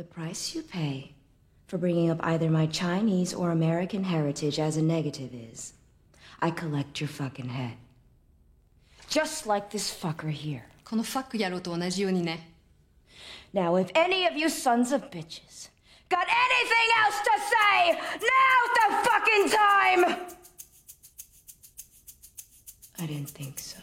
The price you pay for bringing up either my Chinese or American heritage as a negative is I collect your fucking head. Just like this fucker here. このファック野郎と同じようにね Now, if any of you sons of bitches got anything else to say, now's the fucking time! I didn't think so.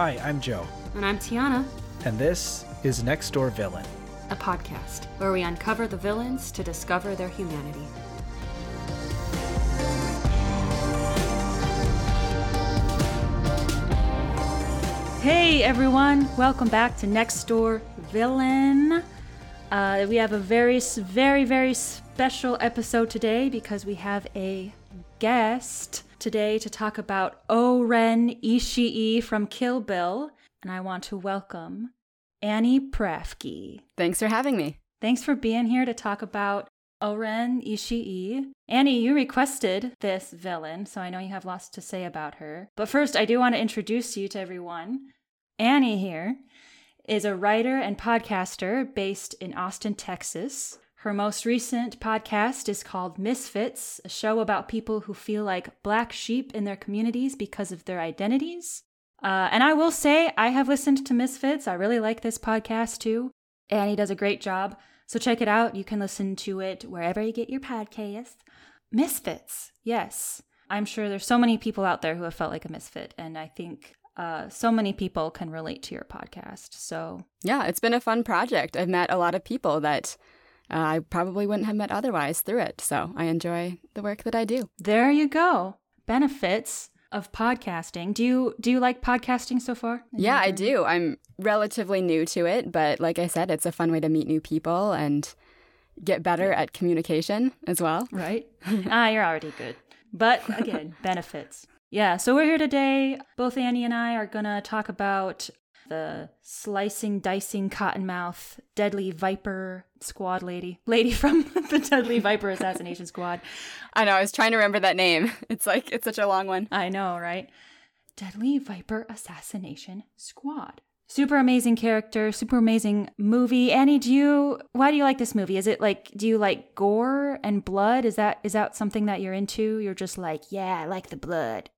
Hi, I'm Joe, And I'm Tiana, and this is Next Door Villain. a podcast where we uncover the villains to discover their humanity. Hey everyone, welcome back to Next Door Villain. Uh, we have a very, very, very special episode today because we have a guest today to talk about Oren Ishii from Kill Bill. And I want to welcome Annie Prafke. Thanks for having me. Thanks for being here to talk about Oren Ishii. Annie, you requested this villain, so I know you have lots to say about her. But first, I do want to introduce you to everyone. Annie here is a writer and podcaster based in Austin, Texas. Her most recent podcast is called Misfits, a show about people who feel like black sheep in their communities because of their identities. Uh, and I will say, I have listened to Misfits. I really like this podcast too. Annie does a great job. So check it out. You can listen to it wherever you get your podcasts. Misfits, yes. I'm sure there's so many people out there who have felt like a misfit, and I think uh, so many people can relate to your podcast. So Yeah, it's been a fun project. I've met a lot of people that uh, I probably wouldn't have met otherwise through it. So I enjoy the work that I do. there you go. Benefits of podcasting. Do you do you like podcasting so far? Yeah, I do. I'm relatively new to it, but like I said, it's a fun way to meet new people and get better at communication as well. right? ah, you're already good. But again, benefits. Yeah, so we're here today. Both Annie and I are going to talk about the slicing, dicing, cottonmouth, deadly viper squad lady. Lady from the Deadly Viper Assassination Squad. I know, I was trying to remember that name. It's like, it's such a long one. I know, right? Deadly Viper Assassination Squad. Super amazing character, super amazing movie. Annie, do you why do you like this movie? Is it like do you like gore and blood? Is that is that something that you're into? You're just like, yeah, I like the blood.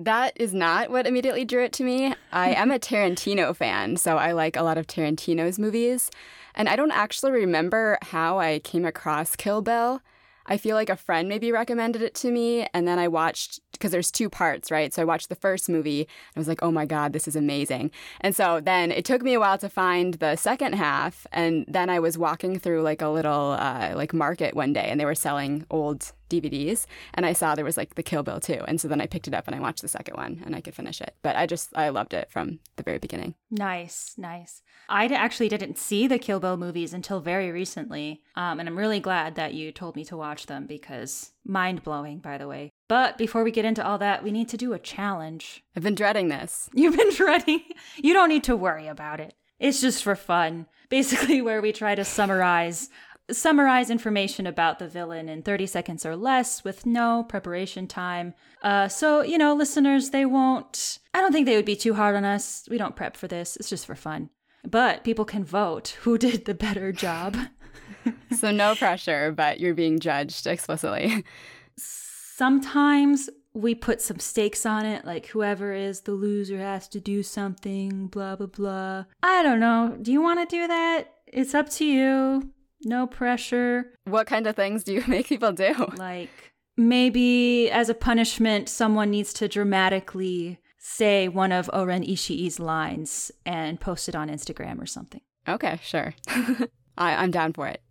That is not what immediately drew it to me. I am a Tarantino fan, so I like a lot of Tarantino's movies. And I don't actually remember how I came across Kill Bill. I feel like a friend maybe recommended it to me, and then I watched because there's two parts, right? So I watched the first movie and I was like, oh my God, this is amazing. And so then it took me a while to find the second half, and then I was walking through like a little uh, like market one day, and they were selling old DVDs, and I saw there was like the Kill Bill too, and so then I picked it up and I watched the second one, and I could finish it. But I just I loved it from the very beginning. Nice, nice. I actually didn't see the Kill Bill movies until very recently, um, and I'm really glad that you told me to watch them because mind blowing, by the way. But before we get into all that, we need to do a challenge. I've been dreading this. You've been dreading. You don't need to worry about it. It's just for fun. Basically, where we try to summarize summarize information about the villain in 30 seconds or less with no preparation time. Uh, so, you know, listeners, they won't, I don't think they would be too hard on us. We don't prep for this, it's just for fun. But people can vote who did the better job. So no pressure, but you're being judged explicitly. Sometimes we put some stakes on it, like whoever is the loser has to do something, blah, blah, blah. I don't know. Do you want to do that? It's up to you. No pressure. What kind of things do you make people do? Like maybe as a punishment, someone needs to dramatically say one of Oren Ishii's lines and post it on Instagram or something. Okay, sure. I, I'm down for it.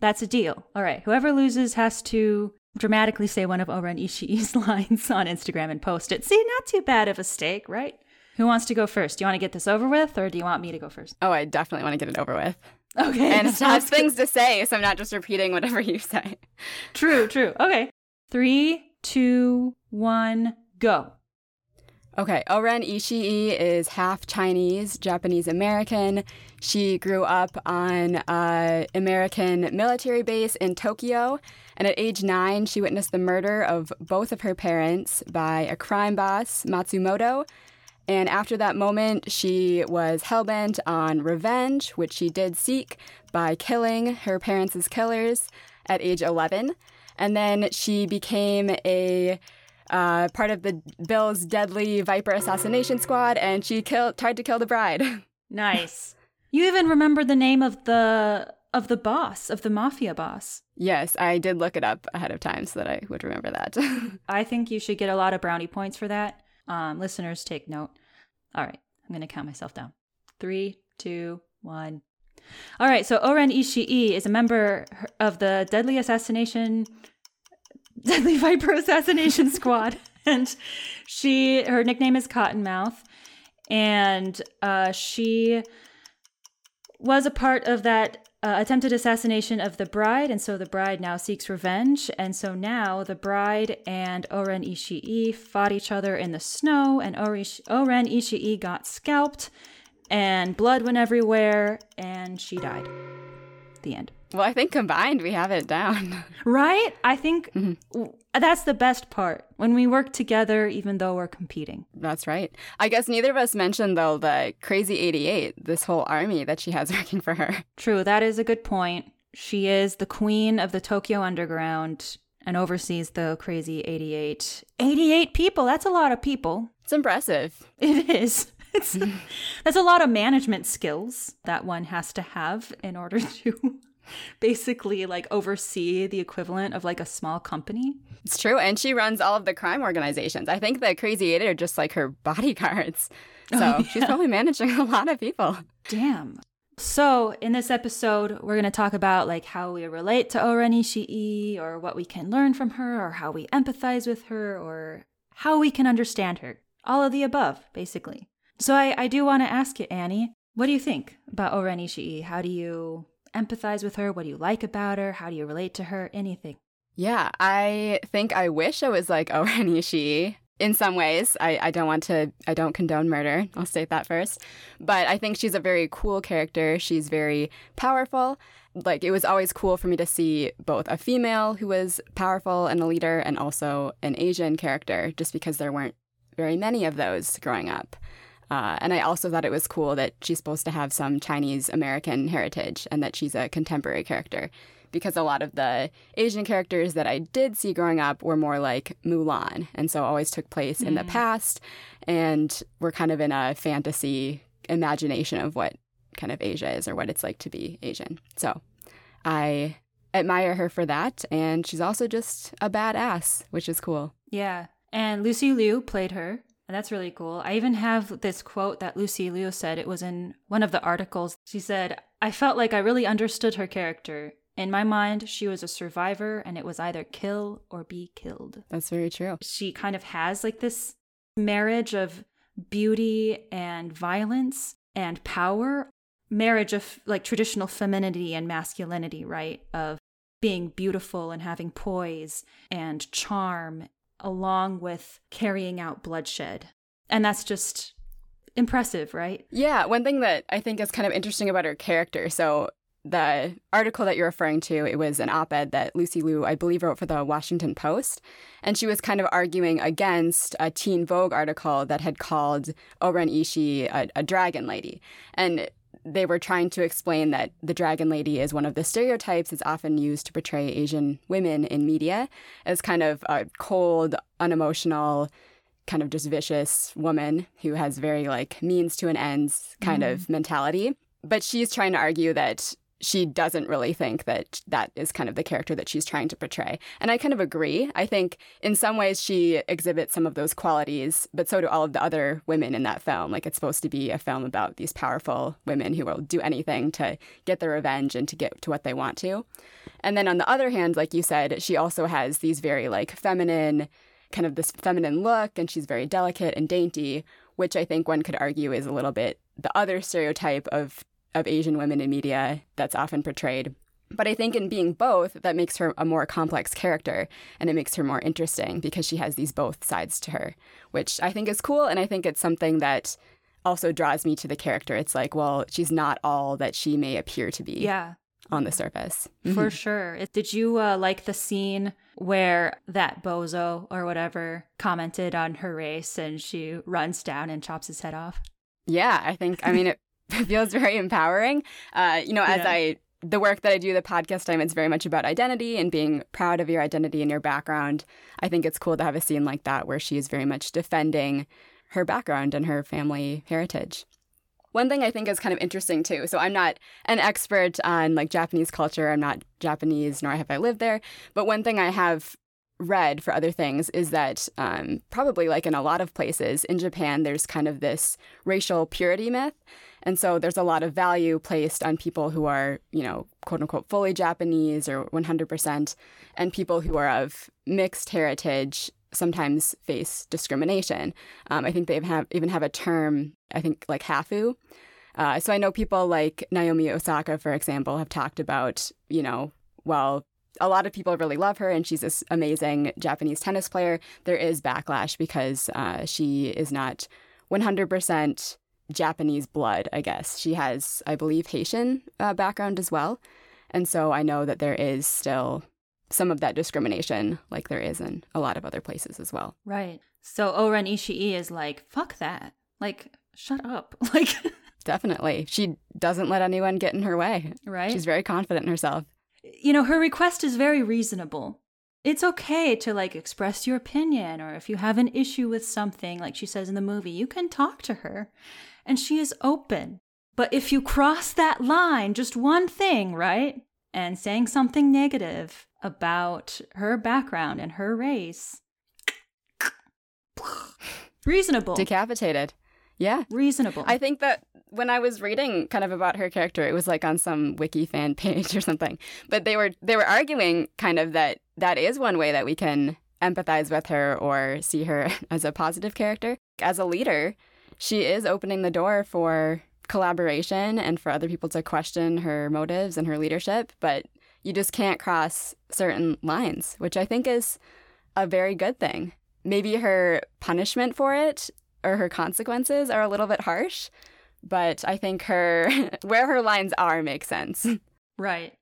That's a deal. All right. Whoever loses has to dramatically say one of Oren Ishii's lines on Instagram and post it. See, not too bad of a stake, right? Who wants to go first? Do you want to get this over with or do you want me to go first? Oh, I definitely want to get it over with. Okay. And it has things to say, so I'm not just repeating whatever you say. True, true. Okay. Three, two, one, go. Okay, Oren Ishii is half Chinese, Japanese American. She grew up on an American military base in Tokyo, and at age nine, she witnessed the murder of both of her parents by a crime boss, Matsumoto. And after that moment, she was hellbent on revenge, which she did seek by killing her parents' killers at age 11. And then she became a uh, part of the Bill's deadly Viper assassination squad, and she killed, tried to kill the bride. Nice. you even remember the name of the of the boss of the mafia boss. yes, I did look it up ahead of time so that I would remember that. I think you should get a lot of brownie points for that. Um, listeners, take note. All right, I'm going to count myself down. Three, two, one. All right, so Oren Ishii is a member of the Deadly Assassination, Deadly Viper Assassination Squad, and she her nickname is Cottonmouth, and uh, she was a part of that uh, attempted assassination of the bride, and so the bride now seeks revenge. And so now the bride and Oren Ishii fought each other in the snow, and Oren Ishii got scalped, and blood went everywhere, and she died. The end. well, I think combined we have it down. Right? I think w- Uh, that's the best part when we work together, even though we're competing. That's right. I guess neither of us mentioned, though, the Crazy 88, this whole army that she has working for her. True, that is a good point. She is the queen of the Tokyo Underground and oversees the crazy 88. 88 people, that's a lot of people. It's impressive. It is. It's that's a lot of management skills that one has to have in order to basically like oversee the equivalent of like a small company. It's true. And she runs all of the crime organizations. I think the Crazy eight are just like her bodyguards. Oh, so she's probably managing a lot of people. Damn. So, in this episode, we're going to talk about like how we relate to Oren Ishii or what we can learn from her or how we empathize with her or how we can understand her. All of the above, basically. So, I, I do want to ask you, Annie, what do you think about Oren Ishii? How do you empathize with her? What do you like about her? How do you relate to her? Anything. Yeah, I think I wish I was like Oren Ishii in some ways. I, I don't want to, I don't condone murder. I'll state that first. But I think she's a very cool character. She's very powerful. Like, it was always cool for me to see both a female who was powerful and a leader and also an Asian character, just because there weren't very many of those growing up. Uh, and I also thought it was cool that she's supposed to have some Chinese American heritage and that she's a contemporary character. Because a lot of the Asian characters that I did see growing up were more like Mulan, and so always took place in the past, and were kind of in a fantasy imagination of what kind of Asia is or what it's like to be Asian. So I admire her for that, and she's also just a badass, which is cool. Yeah. And Lucy Liu played her. And that's really cool. I even have this quote that Lucy Liu said. It was in one of the articles. She said, I felt like I really understood her character. In my mind, she was a survivor, and it was either kill or be killed. That's very true. She kind of has like this marriage of beauty and violence and power, marriage of like traditional femininity and masculinity, right? Of being beautiful and having poise and charm along with carrying out bloodshed. And that's just impressive, right? Yeah, one thing that I think is kind of interesting about her character. So the article that you're referring to, it was an op-ed that Lucy Liu, I believe, wrote for the Washington Post, and she was kind of arguing against a Teen Vogue article that had called Oren Ishii a, a dragon lady, and they were trying to explain that the dragon lady is one of the stereotypes that's often used to portray Asian women in media as kind of a cold, unemotional, kind of just vicious woman who has very like means to an ends kind of mm. mentality. But she's trying to argue that she doesn't really think that that is kind of the character that she's trying to portray. And I kind of agree. I think in some ways she exhibits some of those qualities, but so do all of the other women in that film. Like it's supposed to be a film about these powerful women who will do anything to get their revenge and to get to what they want to. And then on the other hand, like you said, she also has these very like feminine kind of this feminine look and she's very delicate and dainty, which I think one could argue is a little bit the other stereotype of of Asian women in media that's often portrayed. But I think in being both, that makes her a more complex character and it makes her more interesting because she has these both sides to her, which I think is cool. And I think it's something that also draws me to the character. It's like, well, she's not all that she may appear to be Yeah, on the surface. for Mhm. sure. Did you uh, like the scene where that bozo or whatever commented on her race and she runs down and chops his head off? Yeah, I think, I mean, it feels very empowering. Uh, you know, as Yeah. I, the work that I do, the podcast time, it's very much about identity and being proud of your identity and your background. I think it's cool to have a scene like that where she is very much defending her background and her family heritage. One thing I think is kind of interesting too. So I'm not an expert on like Japanese culture. I'm not Japanese, nor have I lived there. But one thing I have read for other things is that um, probably like in a lot of places in Japan, there's kind of this racial purity myth. And so there's a lot of value placed on people who are, you know, quote unquote, fully Japanese or 100%, and people who are of mixed heritage sometimes face discrimination. Um, I think they have even have a term, I think like hafu. Uh, so I know people like Naomi Osaka, for example, have talked about, you know, well, a lot of people really love her and she's this amazing Japanese tennis player. There is backlash because uh, she is not 100% Japanese blood, I guess. She has, I believe, Haitian uh, background as well. And so I know that there is still some of that discrimination, like there is in a lot of other places as well. Right. So Oren Ishii is like, fuck that. Like, shut up. Like, Definitely. She doesn't let anyone get in her way. right? She's very confident in herself. you know, her request is very reasonable. It's okay to like express your opinion, or if you have an issue with something, like she says in the movie, you can talk to her and she is open. But if you cross that line, just one thing, right? And saying something negative about her background and her race, reasonable. Decapitated. Yeah. reasonable. I think that when I was reading kind of about her character, it was like on some wiki fan page or something. But they were they were arguing kind of that that is one way that we can empathize with her or see her as a positive character. As a leader, she is opening the door for collaboration and for other people to question her motives and her leadership, but you just can't cross certain lines, which I think is a very good thing. Maybe her punishment for it or her consequences are a little bit harsh, but I think her where her lines are makes sense. Right.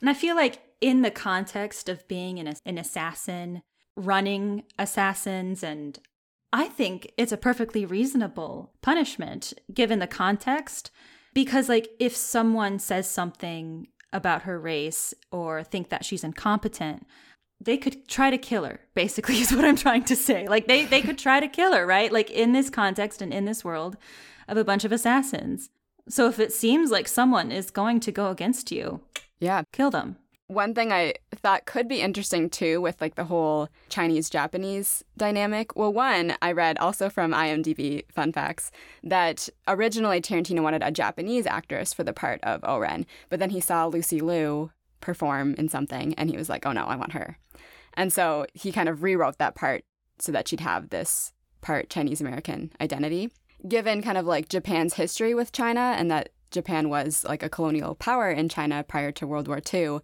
And I feel like in the context of being an, an assassin, running assassins, and I think it's a perfectly reasonable punishment given the context. Because, like, if someone says something about her race or think that she's incompetent, they could try to kill her, basically, is what I'm trying to say. Like, they, they could try to kill her, right? Like, in this context and in this world of a bunch of assassins. So if it seems like someone is going to go against you, yeah. kill them. One thing I thought could be interesting too with like the whole Chinese Japanese dynamic. Well, one, I read also from IMDb fun facts that originally Tarantino wanted a Japanese actress for the part of oh Oren, but then he saw Lucy Liu perform in something and he was like, "Oh no, I want her." And so he kind of rewrote that part so that she'd have this part Chinese American identity. Given kind of like Japan's history with China and that Japan was like a colonial power in China prior to World War II,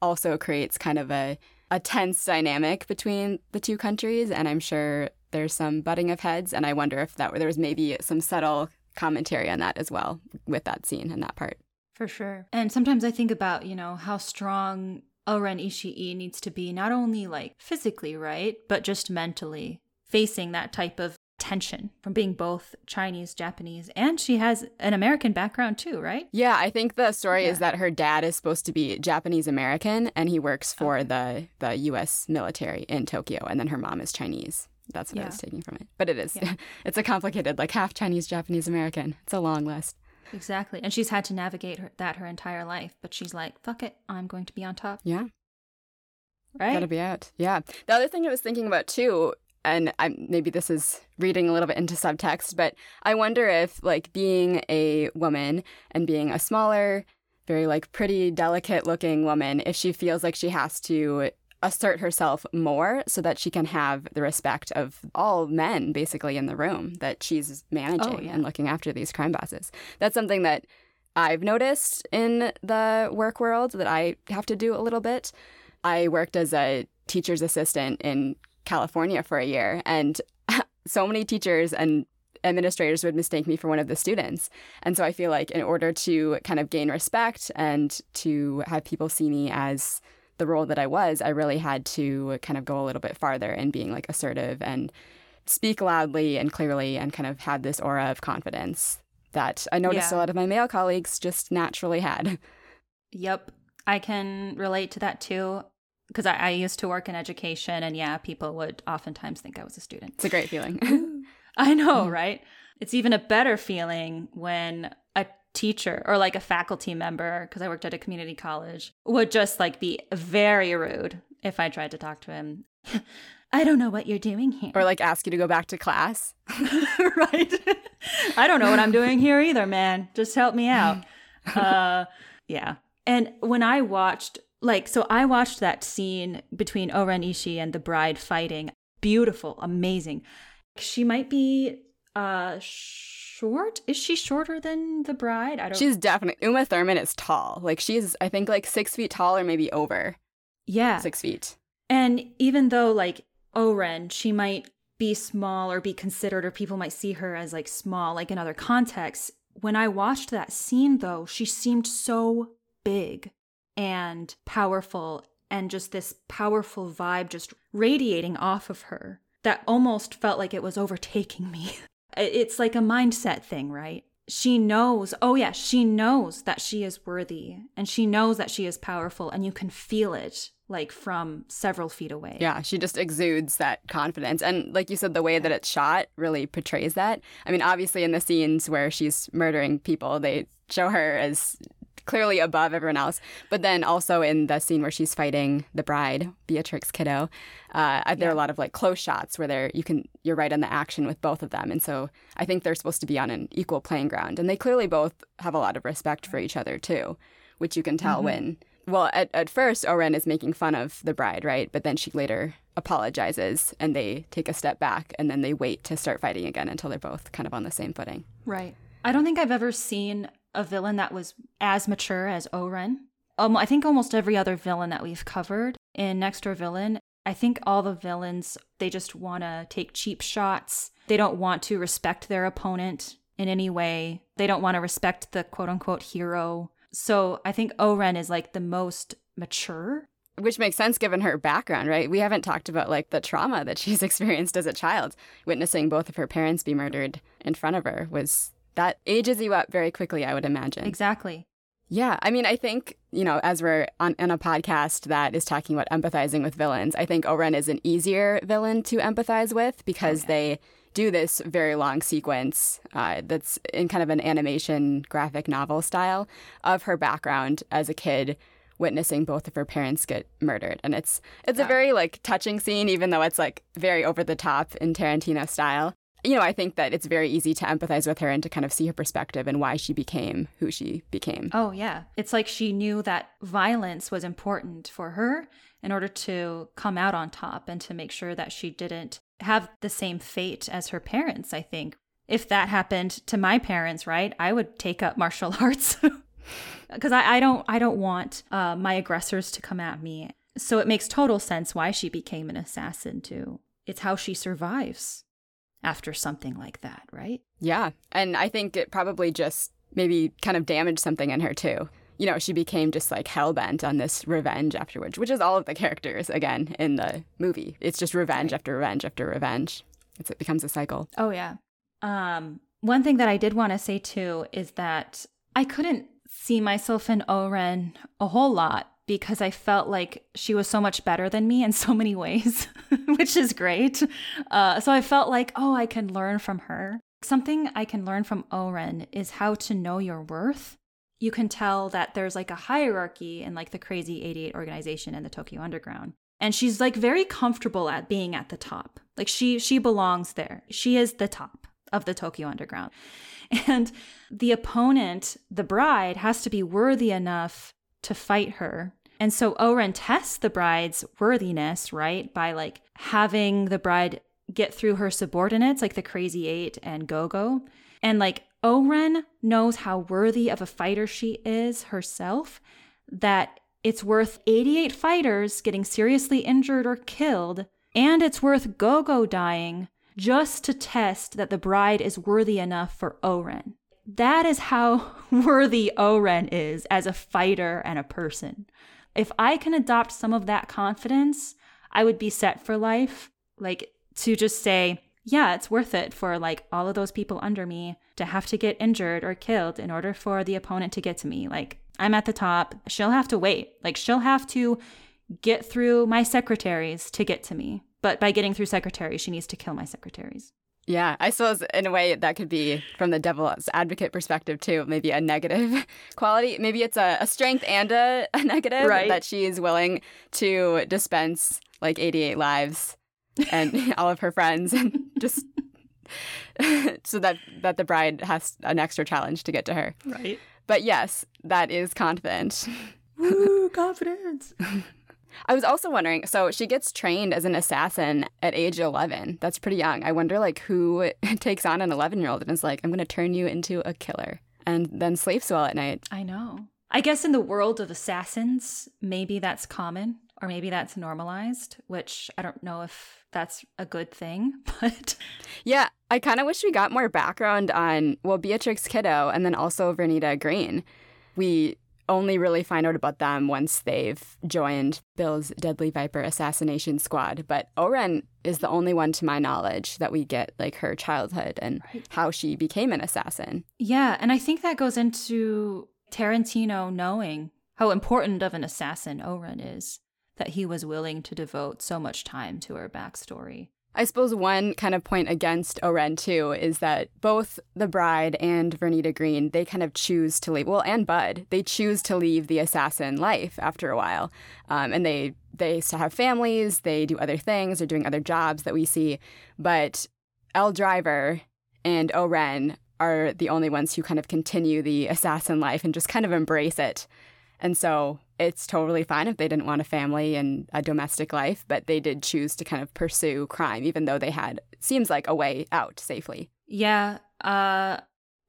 also creates kind of a, a tense dynamic between the two countries. And I'm sure there's some butting of heads. And I wonder if that there was maybe some subtle commentary on that as well with that scene and that part. For sure. And sometimes I think about, you know, how strong Oren Ishii needs to be, not only like physically, right, but just mentally facing that type of tension from being both Chinese, Japanese, and she has an American background too, right? Yeah, I think the story is that her dad is supposed to be Japanese American and he works for the, the US military in Tokyo. And then her mom is Chinese. That's what I was taking from it. But it is, Yeah. it's a complicated, like half Chinese, Japanese American. It's a long list. Exactly. And she's had to navigate her, that her entire life, but she's like, fuck it, I'm going to be on top, Yeah. right? Gotta be out. Yeah. The other thing I was thinking about too, and I, maybe this is reading a little bit into subtext, but I wonder if like being a woman and being a smaller, very like pretty delicate looking woman, if she feels like she has to assert herself more so that she can have the respect of all men basically in the room that she's managing Oh, yeah. and looking after these crime bosses. That's something that I've noticed in the work world that I have to do a little bit. I worked as a teacher's assistant in California for a year, and so many teachers and administrators would mistake me for one of the students. And so I feel like in order to kind of gain respect and to have people see me as the role that I was, I really had to kind of go a little bit farther in being like assertive and speak loudly and clearly and kind of have this aura of confidence that I noticed Yeah. a lot of my male colleagues just naturally had. Yep. I can relate to that too. Because I, I used to work in education, and yeah, people would oftentimes think I was a student. It's a great feeling. I know, right? It's even a better feeling when a teacher or like a faculty member, because I worked at a community college, would just like be very rude if I tried to talk to him. I don't know what you're doing here. or like ask you to go back to class. right? I don't know what I'm doing here either, man. Just help me out. Uh, yeah. And when I watched, like, so I watched that scene between Oren Ishii and the bride fighting. Beautiful, amazing. She might be uh short. Is she shorter than the bride? I don't. She's definitely Uma Thurman is tall. Like she's I think like six feet tall or maybe over yeah. six feet. And even though like Oren, she might be small or be considered, or people might see her as like small, like in other contexts. When I watched that scene though, she seemed so big and powerful and just this powerful vibe just radiating off of her that almost felt like it was overtaking me. It's like a mindset thing, right? She knows, oh yeah, she knows that she is worthy and she knows that she is powerful and you can feel it like from several feet away. Yeah, she just exudes that confidence. And like you said, the way that it's shot really portrays that. I mean, obviously, in the scenes where she's murdering people, they show her as clearly above everyone else. But then also in the scene where she's fighting the bride, Beatrix Kiddo, uh, there are a lot of like close shots where they're you can you're right on the action with both of them. And so I think they're supposed to be on an equal playing ground. And they clearly both have a lot of respect for each other too, which you can tell when well, at, at first, Oren is making fun of the bride, right? But then she later apologizes and they take a step back and then they wait to start fighting again until they're both kind of on the same footing. Right. I don't think I've ever seen a villain that was as mature as Oren. Um, I think almost every other villain that we've covered in Next Door Villain, I think all the villains, they just want to take cheap shots. They don't want to respect their opponent in any way. They don't want to respect the quote unquote hero. So I think Oren is like the most mature. Which makes sense given her background, right? We haven't talked about like the trauma that she's experienced as a child. Witnessing both of her parents be murdered in front of her was that ages you up very quickly, I would imagine. Exactly. Yeah, I mean, I think, you know, as we're on, on a podcast that is talking about empathizing with villains, I think Oren is an easier villain to empathize with because they do this very long sequence uh, that's in kind of an animation graphic novel style of her background as a kid witnessing both of her parents get murdered and it's it's a very like touching scene even though it's like very over the top in Tarantino style you know, I think that it's very easy to empathize with her and to kind of see her perspective and why she became who she became. Oh, yeah. It's like she knew that violence was important for her in order to come out on top and to make sure that she didn't have the same fate as her parents, I think. If that happened to my parents, right, I would take up martial arts. Because I, I don't I don't want uh, my aggressors to come at me. So it makes total sense why she became an assassin too. It's how she survives after something like that, right? Yeah. And I think it probably just maybe kind of damaged something in her too. You know, she became just like hell bent on this revenge afterwards, which is all of the characters again in the movie. It's just revenge after revenge after revenge. It's, it becomes a cycle. Oh yeah. Um, one thing that I did want to say too is that I couldn't see myself in Oren a whole lot because I felt like she was so much better than me in so many ways, which is great. Uh, so I felt like, oh, I can learn from her. Something I can learn from Oren is how to know your worth. You can tell that there's like a hierarchy in like the crazy 88 organization in the Tokyo Underground. And she's like very comfortable at being at the top. Like she she belongs there. She is the top of the Tokyo Underground. And the opponent, the bride, has to be worthy enough to fight her. And so Oren tests the bride's worthiness, right? By like having the bride get through her subordinates, like the Crazy Eight and Gogo. And like O-Ren knows how worthy of a fighter she is herself, that it's worth 88 fighters getting seriously injured or killed, and it's worth Gogo dying just to test that the bride is worthy enough for O-Ren. That is how worthy O-Ren is as a fighter and a person. If I can adopt some of that confidence, I would be set for life. Like to just say, yeah, it's worth it for like all of those people under me to have to get injured or killed in order for the opponent to get to me. Like I'm at the top. She'll have to wait. Like she'll have to get through my secretaries to get to me. But by getting through secretaries, she needs to kill my secretaries. Yeah, I suppose in a way that could be from the devil's advocate perspective too, maybe a negative quality. Maybe it's a, a strength and a, a negative Right. that she is willing to dispense like 88 lives and all of her friends and just so that that the bride has an extra challenge to get to her. Right. But yes, that is confident. Woo, confidence. I was also wondering, so she gets trained as an assassin at age 11. That's pretty young. I wonder like who takes on an 11-year-old and is like, "I'm going to turn you into a killer." And then sleeps well at night. I know. I guess in the world of assassins, maybe that's common or maybe that's normalized, which I don't know if that's a good thing, but Yeah, I kind of wish we got more background on well Beatrix Kiddo and then also Vernita Green. We only really find out about them once they've joined Bill's Deadly Viper assassination squad. But Oren is the only one to my knowledge that we get like her childhood and how she became an assassin. yeah, and I think that goes into Tarantino knowing how important of an assassin Oren is, that he was willing to devote so much time to her backstory. I suppose one kind of point against Oren too is that both the bride and Vernita Green, they kind of choose to leave. Well, and Bud, they choose to leave the assassin life after a while, um, and they they still have families. They do other things. They're doing other jobs that we see, but Elle Driver and Oren are the only ones who kind of continue the assassin life and just kind of embrace it. And so it's totally fine if they didn't want a family and a domestic life, but they did choose to kind of pursue crime, even though they had, seems like, a way out safely. Yeah, uh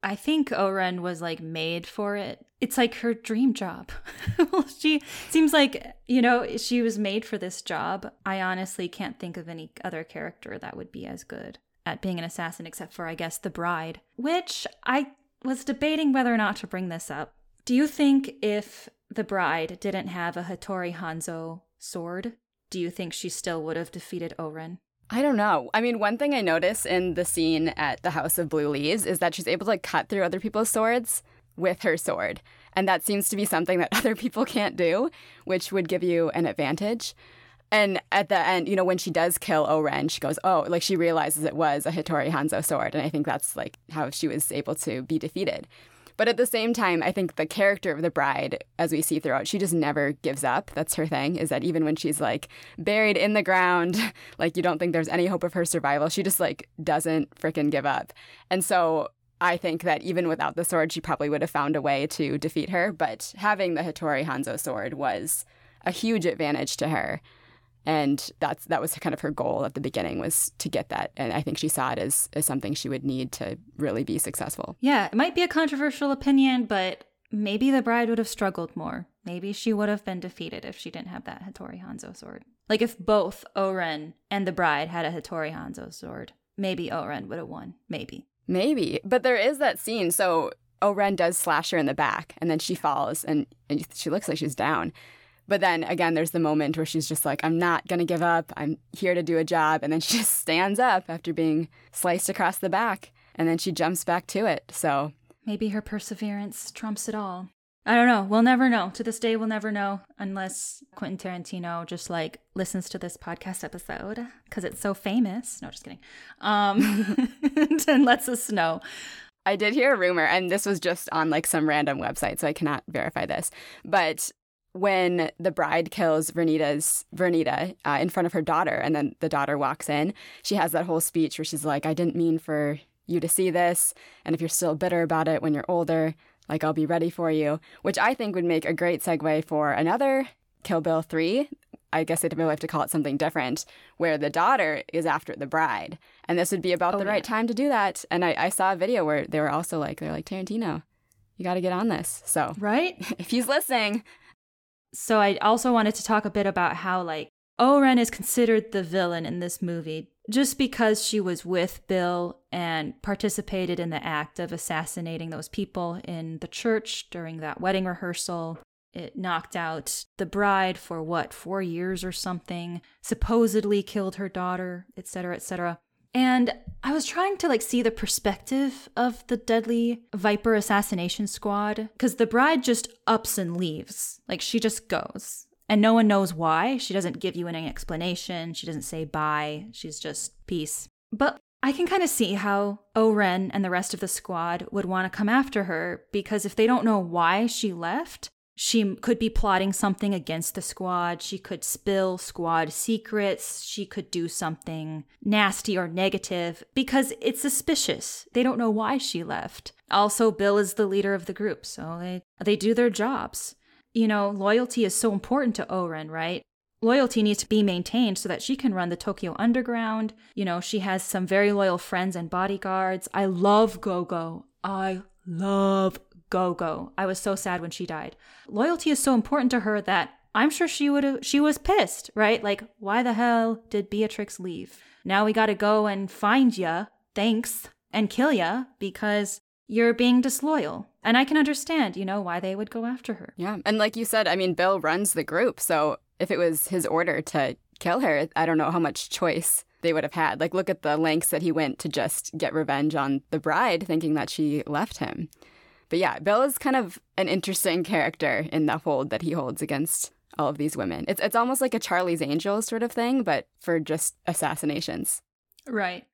I think Oren was like made for it. It's like her dream job. well, she seems like, you know, she was made for this job. I honestly can't think of any other character that would be as good at being an assassin except for I guess the bride, which I was debating whether or not to bring this up. Do you think if the bride didn't have a Hattori Hanzo sword, do you think she still would have defeated Oren? I don't know. I mean, one thing I notice in the scene at the House of Blue Leaves is that she's able to cut through other people's swords with her sword. And that seems to be something that other people can't do, which would give you an advantage. And at the end, you know, when she does kill Oren, she goes, oh, like she realizes it was a Hattori Hanzo sword. And I think that's like how she was able to be defeated. But at the same time, I think the character of the bride, as we see throughout, she just never gives up. That's her thing, is that even when she's like buried in the ground, like you don't think there's any hope of her survival, she just like doesn't freaking give up. And so I think that even without the sword, she probably would have found a way to defeat her. But having the Hattori Hanzo sword was a huge advantage to her. And that's that was kind of her goal at the beginning was to get that. And I think she saw it as, as something she would need to really be successful. Yeah, it might be a controversial opinion, but maybe the bride would have struggled more. Maybe she would have been defeated if she didn't have that Hattori Hanzo sword. Like if both Oren and the bride had a Hattori Hanzo sword, maybe Oren would have won. Maybe. Maybe. But there is that scene. So Oren does slash her in the back and then she falls and, and she looks like she's down. But then again, there's the moment where she's just like, I'm not going to give up. I'm here to do a job. And then she just stands up after being sliced across the back. And then she jumps back to it. So Maybe her perseverance trumps it all. I don't know. We'll never know. To this day, we'll never know unless Quentin Tarantino just like listens to this podcast episode because it's so famous. No, just kidding. Um, and lets us know. I did hear a rumor, and this was just on like some random website, so I cannot verify this. But when the bride kills Vernita's Vernita uh, in front of her daughter, and then the daughter walks in, she has that whole speech where she's like, "I didn't mean for you to see this, and if you're still bitter about it when you're older, like I'll be ready for you." Which I think would make a great segue for another Kill Bill three, I guess they'd really have to call it something different, where the daughter is after the bride. And this would be about Oh, the yeah. right time to do that. And I, I saw a video where they were also like, they're like, Tarantino, you got to get on this. So Right? if he's listening, So I also wanted to talk a bit about how like Oren is considered the villain in this movie just because she was with Bill and participated in the act of assassinating those people in the church during that wedding rehearsal. It knocked out the bride for what, four years or something, supposedly killed her daughter, etc., etc. And I was trying to like see the perspective of the deadly Viper assassination squad because the bride just ups and leaves. Like she just goes. And no one knows why. She doesn't give you any explanation. She doesn't say bye. She's just peace. But I can kind of see how Oren and the rest of the squad would want to come after her because if they don't know why she left, she could be plotting something against the squad. She could spill squad secrets. She could do something nasty or negative because it's suspicious. They don't know why she left. Also, Bill is the leader of the group, so they they do their jobs. You know, loyalty is so important to Oren, right? Loyalty needs to be maintained so that she can run the Tokyo Underground. You know, she has some very loyal friends and bodyguards. I love Gogo. I love Gogo. I was so sad when she died. Loyalty is so important to her that I'm sure she would have she was pissed, right? Like, why the hell did Beatrix leave? Now we got to go and find ya. Thanks. And kill ya because you're being disloyal. And I can understand, you know, why they would go after her. yeah. And like you said, I mean, Bill runs the group. So if it was his order to kill her, I don't know how much choice they would have had. Like, look at the lengths that he went to just get revenge on the bride, thinking that she left him. But yeah, Bill is kind of an interesting character in the hold that he holds against all of these women. It's it's almost like a Charlie's Angels sort of thing, but for just assassinations. Right.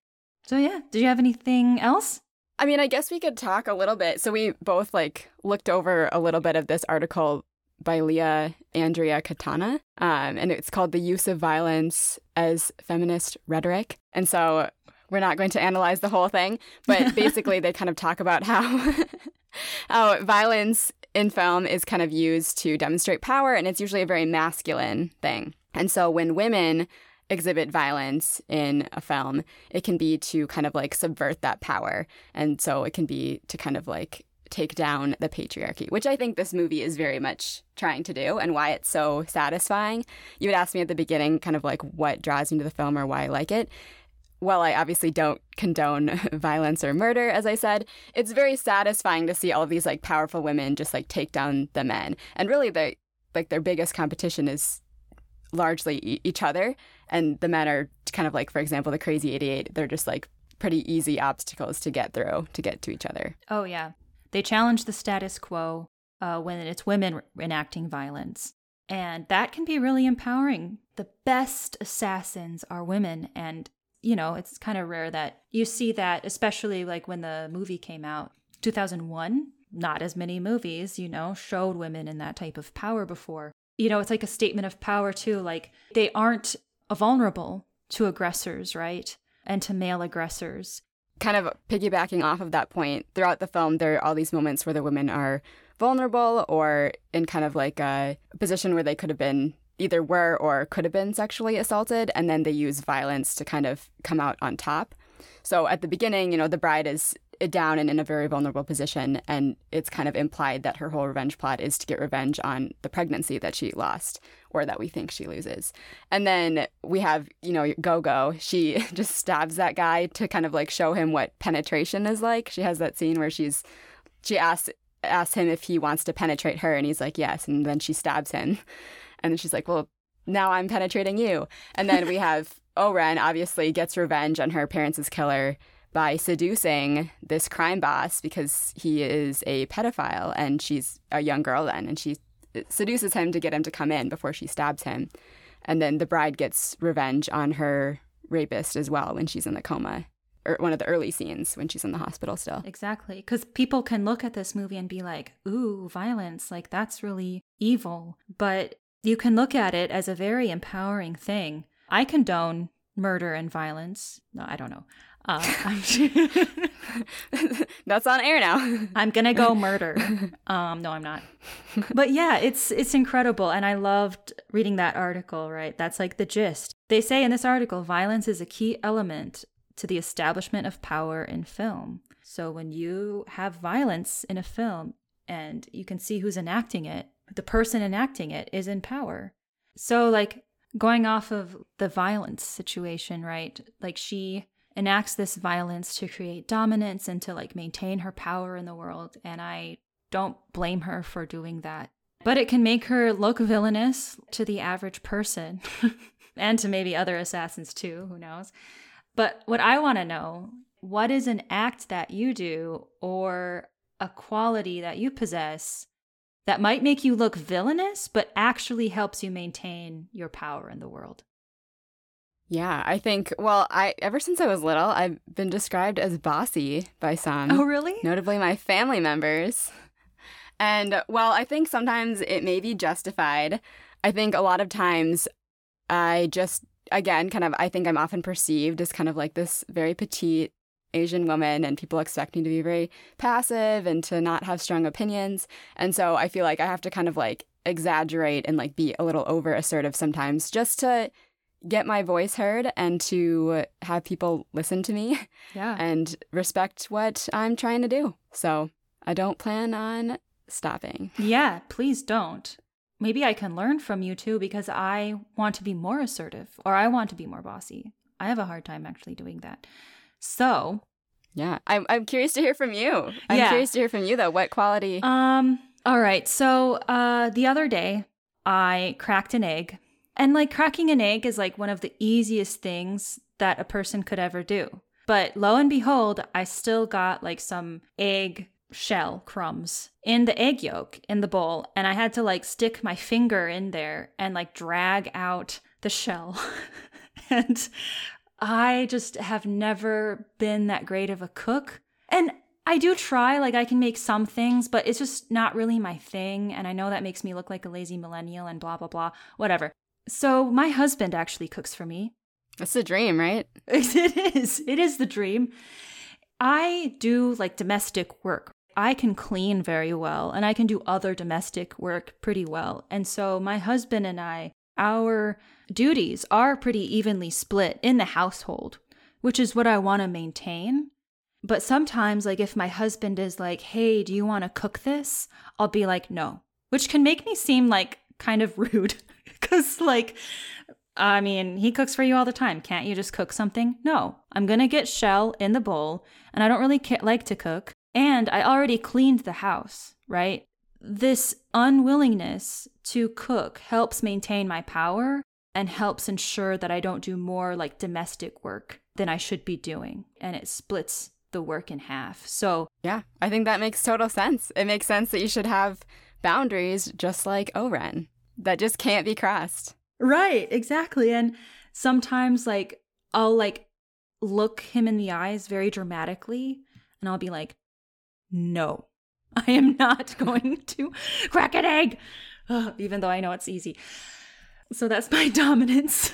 So yeah, did you have anything else? I mean, I guess we could talk a little bit. So we both like looked over a little bit of this article by Leah Andrea Katana, um, and it's called "The Use of Violence as Feminist Rhetoric." And so we're not going to analyze the whole thing, but basically they kind of talk about how how oh, violence in film is kind of used to demonstrate power, and it's usually a very masculine thing. And so when women exhibit violence in a film, it can be to kind of like subvert that power. And so it can be to kind of like take down the patriarchy, which I think this movie is very much trying to do and why it's so satisfying. You had asked me at the beginning kind of like what draws me to the film or why I like it. Well, I obviously don't condone violence or murder, as I said. It's very satisfying to see all of these like powerful women just like take down the men. And really the like their biggest competition is largely e- each other and the men are kind of like for example the crazy 88 they're just like pretty easy obstacles to get through to get to each other Oh yeah, they challenge the status quo uh, when it's women enacting violence, and that can be really empowering. The best assassins are women, and you know it's kind of rare that you see that, especially like when the movie came out, two thousand one. Not as many movies, you know, showed women in that type of power before. You know, it's like a statement of power too. Like they aren't vulnerable to aggressors, right? And to male aggressors. kind of piggybacking off of that point throughout the film there are all these moments where the women are vulnerable or in kind of like a position where they could have been either were or could have been sexually assaulted and then they use violence to kind of come out on top. So at the beginning you know the bride is down and in a very vulnerable position and it's kind of implied that her whole revenge plot is to get revenge on the pregnancy that she lost or that we think she loses. And then we have you know gogo. She just stabs that guy to kind of like show him what penetration is like. She has that scene where she's she asks asks him if he wants to penetrate her and he's like yes and then she stabs him and then she's like well now i'm penetrating you and then we have oren obviously gets revenge on her parents' killer by seducing this crime boss because he is a pedophile and she's a young girl then and she seduces him to get him to come in before she stabs him and then the bride gets revenge on her rapist as well when she's in the coma or one of the early scenes when she's in the hospital still Exactly. Because people can look at this movie and be like, ooh, violence, like that's really evil. But you can look at it as a very empowering thing. I condone murder and violence. No, I don't know. Uh, I'm, That's on air now. I'm gonna go murder. Um, no, I'm not. But yeah, it's it's incredible, and I loved reading that article. Right, that's like the gist. They say in this article, violence is a key element to the establishment of power in film. So when you have violence in a film, and you can see who's enacting it, the person enacting it is in power. So like going off of the violence situation, right? Like she enacts this violence to create dominance and to like maintain her power in the world. And I don't blame her for doing that. But it can make her look villainous to the average person and to maybe other assassins too, who knows. But what I want to know what is an act that you do or a quality that you possess that might make you look villainous, but actually helps you maintain your power in the world? Yeah, I think, well, I ever since I was little, I've been described as bossy by some. Oh, really? Notably my family members. And while I think sometimes it may be justified, I think a lot of times I just, again, kind of, I think I'm often perceived as kind of like this very petite Asian woman, and people expect me to be very passive and to not have strong opinions. And so I feel like I have to kind of like exaggerate and like be a little over assertive sometimes just to get my voice heard and to have people listen to me Yeah. and respect what I'm trying to do. So I don't plan on stopping. Yeah, please don't. Maybe I can learn from you too because I want to be more assertive or I want to be more bossy. I have a hard time actually doing that. So, Yeah, I'm, I'm curious to hear from you. I'm Yeah. curious to hear from you though. What quality? um, all right. So, uh, the other day I cracked an egg, and like cracking an egg is like one of the easiest things that a person could ever do. But lo and behold, I still got like some egg shell crumbs in the egg yolk in the bowl, and I had to like stick my finger in there and like drag out the shell. and I just have never been that great of a cook. And I do try, like, I can make some things, but it's just not really my thing. And I know that makes me look like a lazy millennial and blah, blah, blah, whatever. So my husband actually cooks for me. That's the dream, right? It is. It is the dream. I do like domestic work. I can clean very well and I can do other domestic work pretty well. And so my husband and I, our duties are pretty evenly split in the household, which is what I want to maintain. But sometimes, like, if my husband is like, hey, do you want to cook this? I'll be like, no, which can make me seem like kind of rude. Cause, like, I mean, he cooks for you all the time. Can't you just cook something? No, I'm gonna get shell in the bowl, and I don't really like to cook. And I already cleaned the house, right? This unwillingness to cook helps maintain my power and helps ensure that I don't do more like domestic work than I should be doing. And it splits the work in half. So, Yeah, I think that makes total sense. It makes sense that you should have boundaries just like O-Ren that just can't be crossed. Right, exactly. And sometimes like I'll like look him in the eyes very dramatically and I'll be like, "No. I am not going to crack an egg." Ugh, even though I know it's easy. So that's my dominance.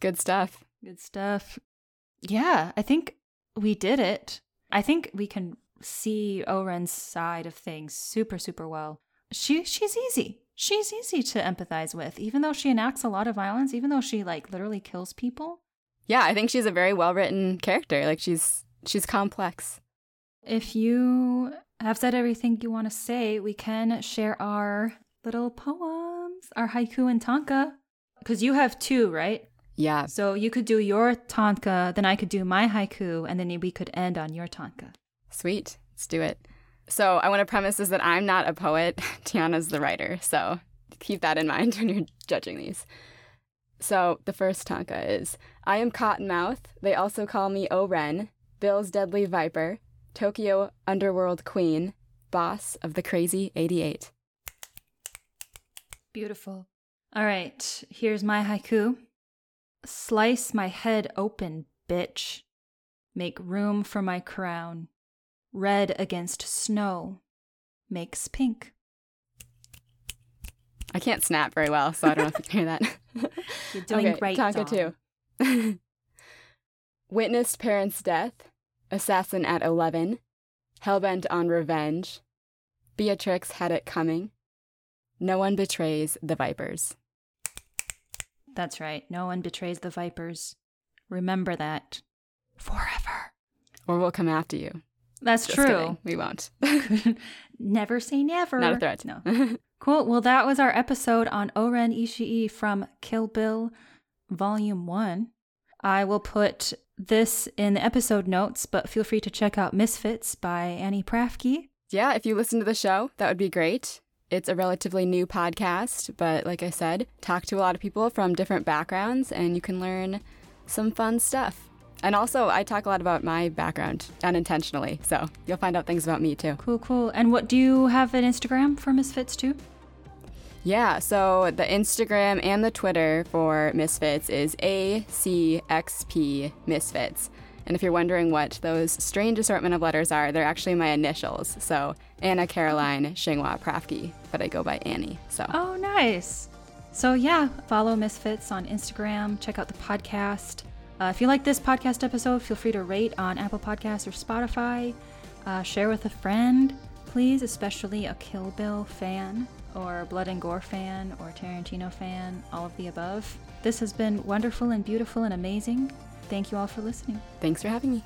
Good stuff. Good stuff. Yeah, I think we did it. I think we can see O-Ren's side of things super super well. She she's easy. She's easy to empathize with even though she enacts a lot of violence, even though she like literally kills people. Yeah, I think she's a very well-written character. Like she's she's complex. If you have said everything you want to say, we can share our little poems, our haiku and tanka. Because you have two, right? Yeah. So you could do your tanka, then I could do my haiku, and then we could end on your tanka. Sweet. Let's do it. So I want to premise is that I'm not a poet. Tiana's the writer. So keep that in mind when you're judging these. So the first tanka is I am Cottonmouth. They also call me O-Ren, Bill's Deadly Viper, Tokyo Underworld Queen, boss of the Crazy 88. Beautiful. All right, here's my haiku. Slice my head open, bitch. Make room for my crown. Red against snow makes pink. I can't snap very well, so I don't know if you can hear that. You're doing okay, great. Tanka Dawn. two. Witnessed parents' death, assassin at 11, hellbent on revenge, Beatrix had it coming, no one betrays the vipers. That's right. No one betrays the vipers. Remember that. Forever. Or we'll come after you. That's Just true. kidding. We won't. never say never. Not a threat. No. Cool. Well, that was our episode on O-Ren Ishii from Kill Bill Volume 1. I will put this in the episode notes, but feel free to check out Misfits by Annie Prafke. yeah, if you listen to the show, that would be great. It's a relatively new podcast, but like I said, talk to a lot of people from different backgrounds and you can learn some fun stuff. And also, I talk a lot about my background unintentionally, so you'll find out things about me too. Cool, cool. And what do you have an Instagram for Misfits too? Yeah, so the Instagram and the Twitter for Misfits is ACXP Misfits. And if you're wondering what those strange assortment of letters are, they're actually my initials. So Anna Caroline Shingwa Prafke, but I go by Annie. So Oh, nice. So, yeah, follow Misfits on Instagram. Check out the podcast. Uh, if you like this podcast episode, feel free to rate on Apple Podcasts or Spotify. Uh, share with a friend, please, especially a Kill Bill fan or Blood and Gore fan or Tarantino fan, all of the above. This has been wonderful and beautiful and amazing. Thank you all for listening. thanks for having me.